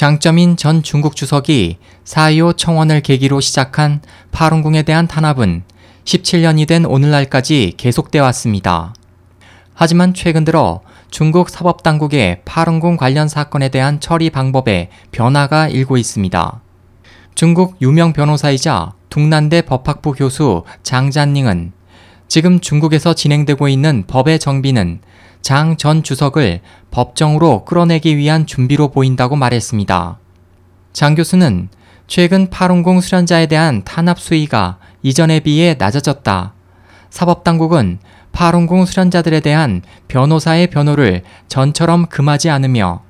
장점인 전 중국 주석이 4.25 청원을 계기로 시작한 파룬궁에 대한 탄압은 17년이 된 오늘날까지 계속돼 왔습니다. 하지만 최근 들어 중국 사법당국의 파룬궁 관련 사건에 대한 처리 방법에 변화가 일고 있습니다. 중국 유명 변호사이자 둥난대 법학부 교수 장잔닝은 지금 중국에서 진행되고 있는 법의 정비는 장 전 주석을 법정으로 끌어내기 위한 준비로 보인다고 말했습니다. 장 교수는 최근 파룬궁 수련자에 대한 탄압 수위가 이전에 비해 낮아졌다. 사법당국은 파룬궁 수련자들에 대한 변호사의 변호를 전처럼 금하지 않으며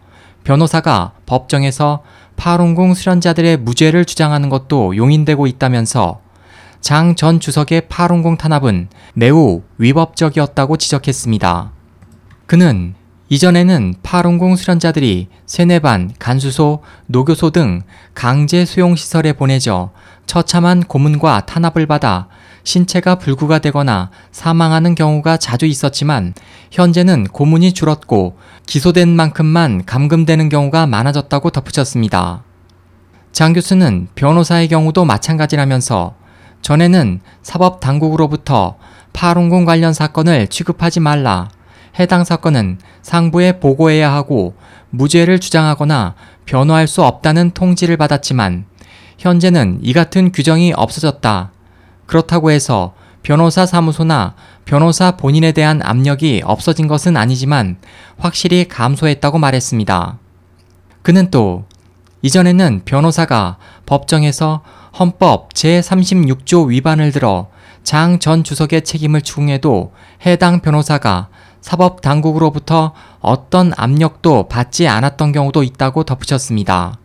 변호사가 법정에서 파룬궁 수련자들의 무죄를 주장하는 것도 용인되고 있다면서 장 전 주석의 파룬궁 탄압은 매우 위법적이었다고 지적했습니다. 그는 이전에는 파룬궁 수련자들이 세네반, 간수소, 노교소 등 강제 수용 시설에 보내져 처참한 고문과 탄압을 받아 신체가 불구가 되거나 사망하는 경우가 자주 있었지만 현재는 고문이 줄었고 기소된 만큼만 감금되는 경우가 많아졌다고 덧붙였습니다. 장 교수는 변호사의 경우도 마찬가지라면서 전에는 사법 당국으로부터 파룬궁 관련 사건을 취급하지 말라. 해당 사건은 상부에 보고해야 하고 무죄를 주장하거나 변호할 수 없다는 통지를 받았지만 현재는 이 같은 규정이 없어졌다. 그렇다고 해서 변호사 사무소나 변호사 본인에 대한 압력이 없어진 것은 아니지만 확실히 감소했다고 말했습니다. 그는 또 이전에는 변호사가 법정에서 헌법 제36조 위반을 들어 장 전 주석의 책임을 추궁해도 해당 변호사가 사법 당국으로부터 어떤 압력도 받지 않았던 경우도 있다고 덧붙였습니다.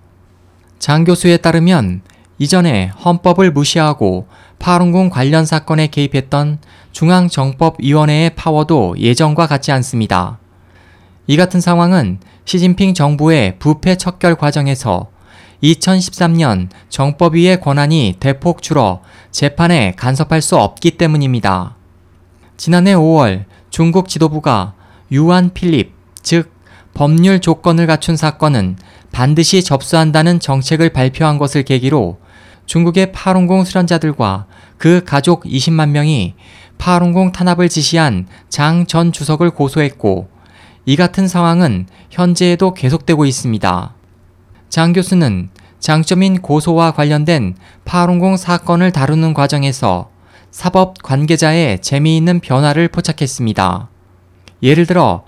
장 교수에 따르면 이전에 헌법을 무시하고 파룬궁 관련 사건에 개입했던 중앙정법위원회의 파워도 예전과 같지 않습니다. 이 같은 상황은 시진핑 정부의 부패 척결 과정에서 2013년 정법위의 권한이 대폭 줄어 재판에 간섭할 수 없기 때문입니다. 지난해 5월 중국 지도부가 유한 필립, 즉 법률 조건을 갖춘 사건은 반드시 접수한다는 정책을 발표한 것을 계기로 중국의 파룬궁 수련자들과 그 가족 20만 명이 파룬궁 탄압을 지시한 장 전 주석을 고소했고 이 같은 상황은 현재에도 계속되고 있습니다. 장 교수는 장점인 고소와 관련된 파룬궁 사건을 다루는 과정에서 사법 관계자의 재미있는 변화를 포착했습니다. 예를 들어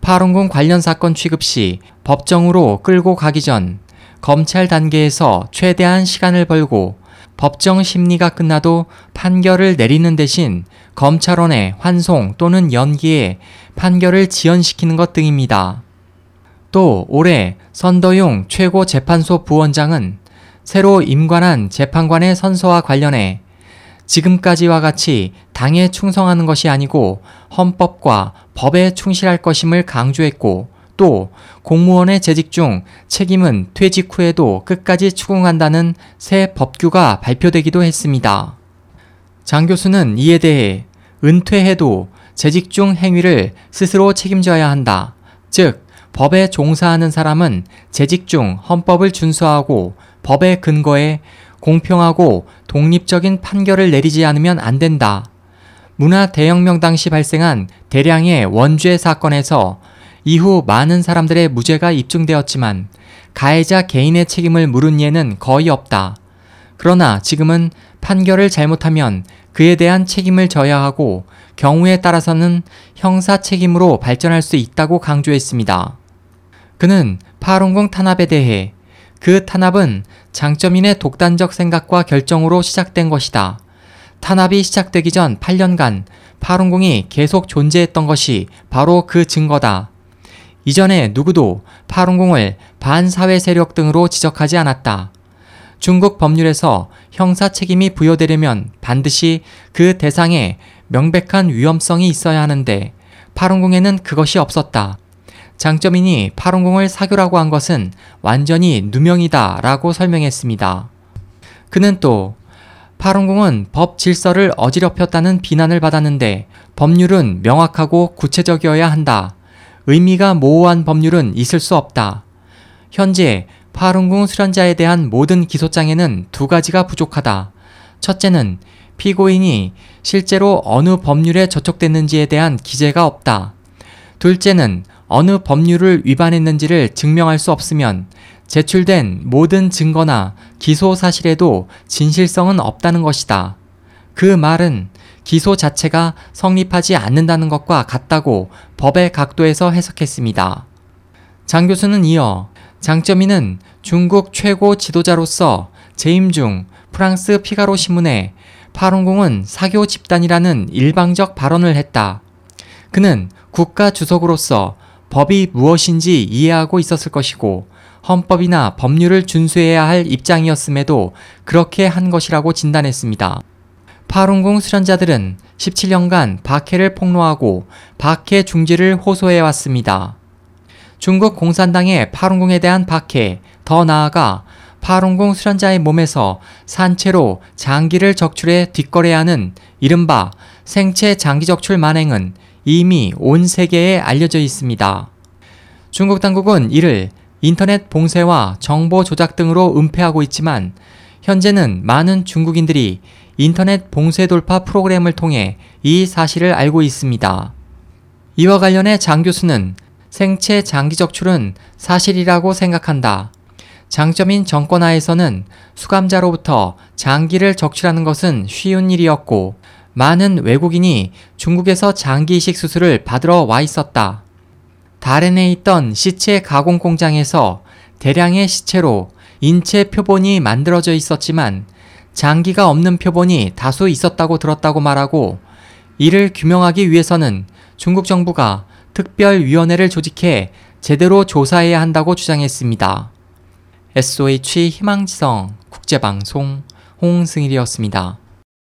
파룬궁 관련 사건 취급 시 법정으로 끌고 가기 전 검찰 단계에서 최대한 시간을 벌고 법정 심리가 끝나도 판결을 내리는 대신 검찰원의 환송 또는 연기에 판결을 지연시키는 것 등입니다. 또 올해 선더용 최고재판소 부원장은 새로 임관한 재판관의 선서와 관련해 지금까지와 같이 당에 충성하는 것이 아니고 헌법과 법에 충실할 것임을 강조했고 또 공무원의 재직 중 책임은 퇴직 후에도 끝까지 추궁한다는 새 법규가 발표되기도 했습니다. 장 교수는 이에 대해 은퇴해도 재직 중 행위를 스스로 책임져야 한다. 즉, 법에 종사하는 사람은 재직 중 헌법을 준수하고 법의 근거에 공평하고 독립적인 판결을 내리지 않으면 안 된다. 문화 대혁명 당시 발생한 대량의 원죄 사건에서 이후 많은 사람들의 무죄가 입증되었지만 가해자 개인의 책임을 물은 예는 거의 없다. 그러나 지금은 판결을 잘못하면 그에 대한 책임을 져야 하고 경우에 따라서는 형사 책임으로 발전할 수 있다고 강조했습니다. 그는 파룬궁 탄압에 대해 그 탄압은 장점인의 독단적 생각과 결정으로 시작된 것이다. 탄압이 시작되기 전 8년간 파룬궁이 계속 존재했던 것이 바로 그 증거다. 이전에 누구도 파룬궁을 반사회 세력 등으로 지적하지 않았다. 중국 법률에서 형사 책임이 부여되려면 반드시 그 대상에 명백한 위험성이 있어야 하는데 파룬궁에는 그것이 없었다. 장점인이 파룬궁을 사교라고 한 것은 완전히 누명이다 라고 설명했습니다. 그는 또 파룬궁은 법 질서를 어지럽혔다는 비난을 받았는데 법률은 명확하고 구체적이어야 한다. 의미가 모호한 법률은 있을 수 없다. 현재 파룬궁 수련자에 대한 모든 기소장에는 두 가지가 부족하다. 첫째는 피고인이 실제로 어느 법률에 저촉됐는지에 대한 기재가 없다. 둘째는 어느 법률을 위반했는지를 증명할 수 없으면 제출된 모든 증거나 기소 사실에도 진실성은 없다는 것이다. 그 말은 기소 자체가 성립하지 않는다는 것과 같다고 법의 각도에서 해석했습니다. 장 교수는 이어 장점이는 중국 최고 지도자로서 재임 중 프랑스 피가로 신문에 파룬궁은 사교 집단이라는 일방적 발언을 했다. 그는 국가 주석으로서 법이 무엇인지 이해하고 있었을 것이고 헌법이나 법률을 준수해야 할 입장이었음에도 그렇게 한 것이라고 진단했습니다. 파룬궁 수련자들은 17년간 박해를 폭로하고 박해 중지를 호소해 왔습니다. 중국 공산당의 파룬궁에 대한 박해, 더 나아가 파룬궁 수련자의 몸에서 산채로 장기를 적출해 뒷거래하는 이른바 생체 장기 적출 만행은 이미 온 세계에 알려져 있습니다. 중국 당국은 이를 인터넷 봉쇄와 정보 조작 등으로 은폐하고 있지만 현재는 많은 중국인들이 인터넷 봉쇄 돌파 프로그램을 통해 이 사실을 알고 있습니다. 이와 관련해 장 교수는 생체 장기 적출은 사실이라고 생각한다. 장점인 정권하에서는 수감자로부터 장기를 적출하는 것은 쉬운 일이었고 많은 외국인이 중국에서 장기 이식 수술을 받으러 와 있었다. 다른에 있던 시체 가공 공장에서 대량의 시체로 인체 표본이 만들어져 있었지만 장기가 없는 표본이 다수 있었다고 들었다고 말하고 이를 규명하기 위해서는 중국 정부가 특별위원회를 조직해 제대로 조사해야 한다고 주장했습니다. SOH 희망지성 국제방송 홍승일이었습니다.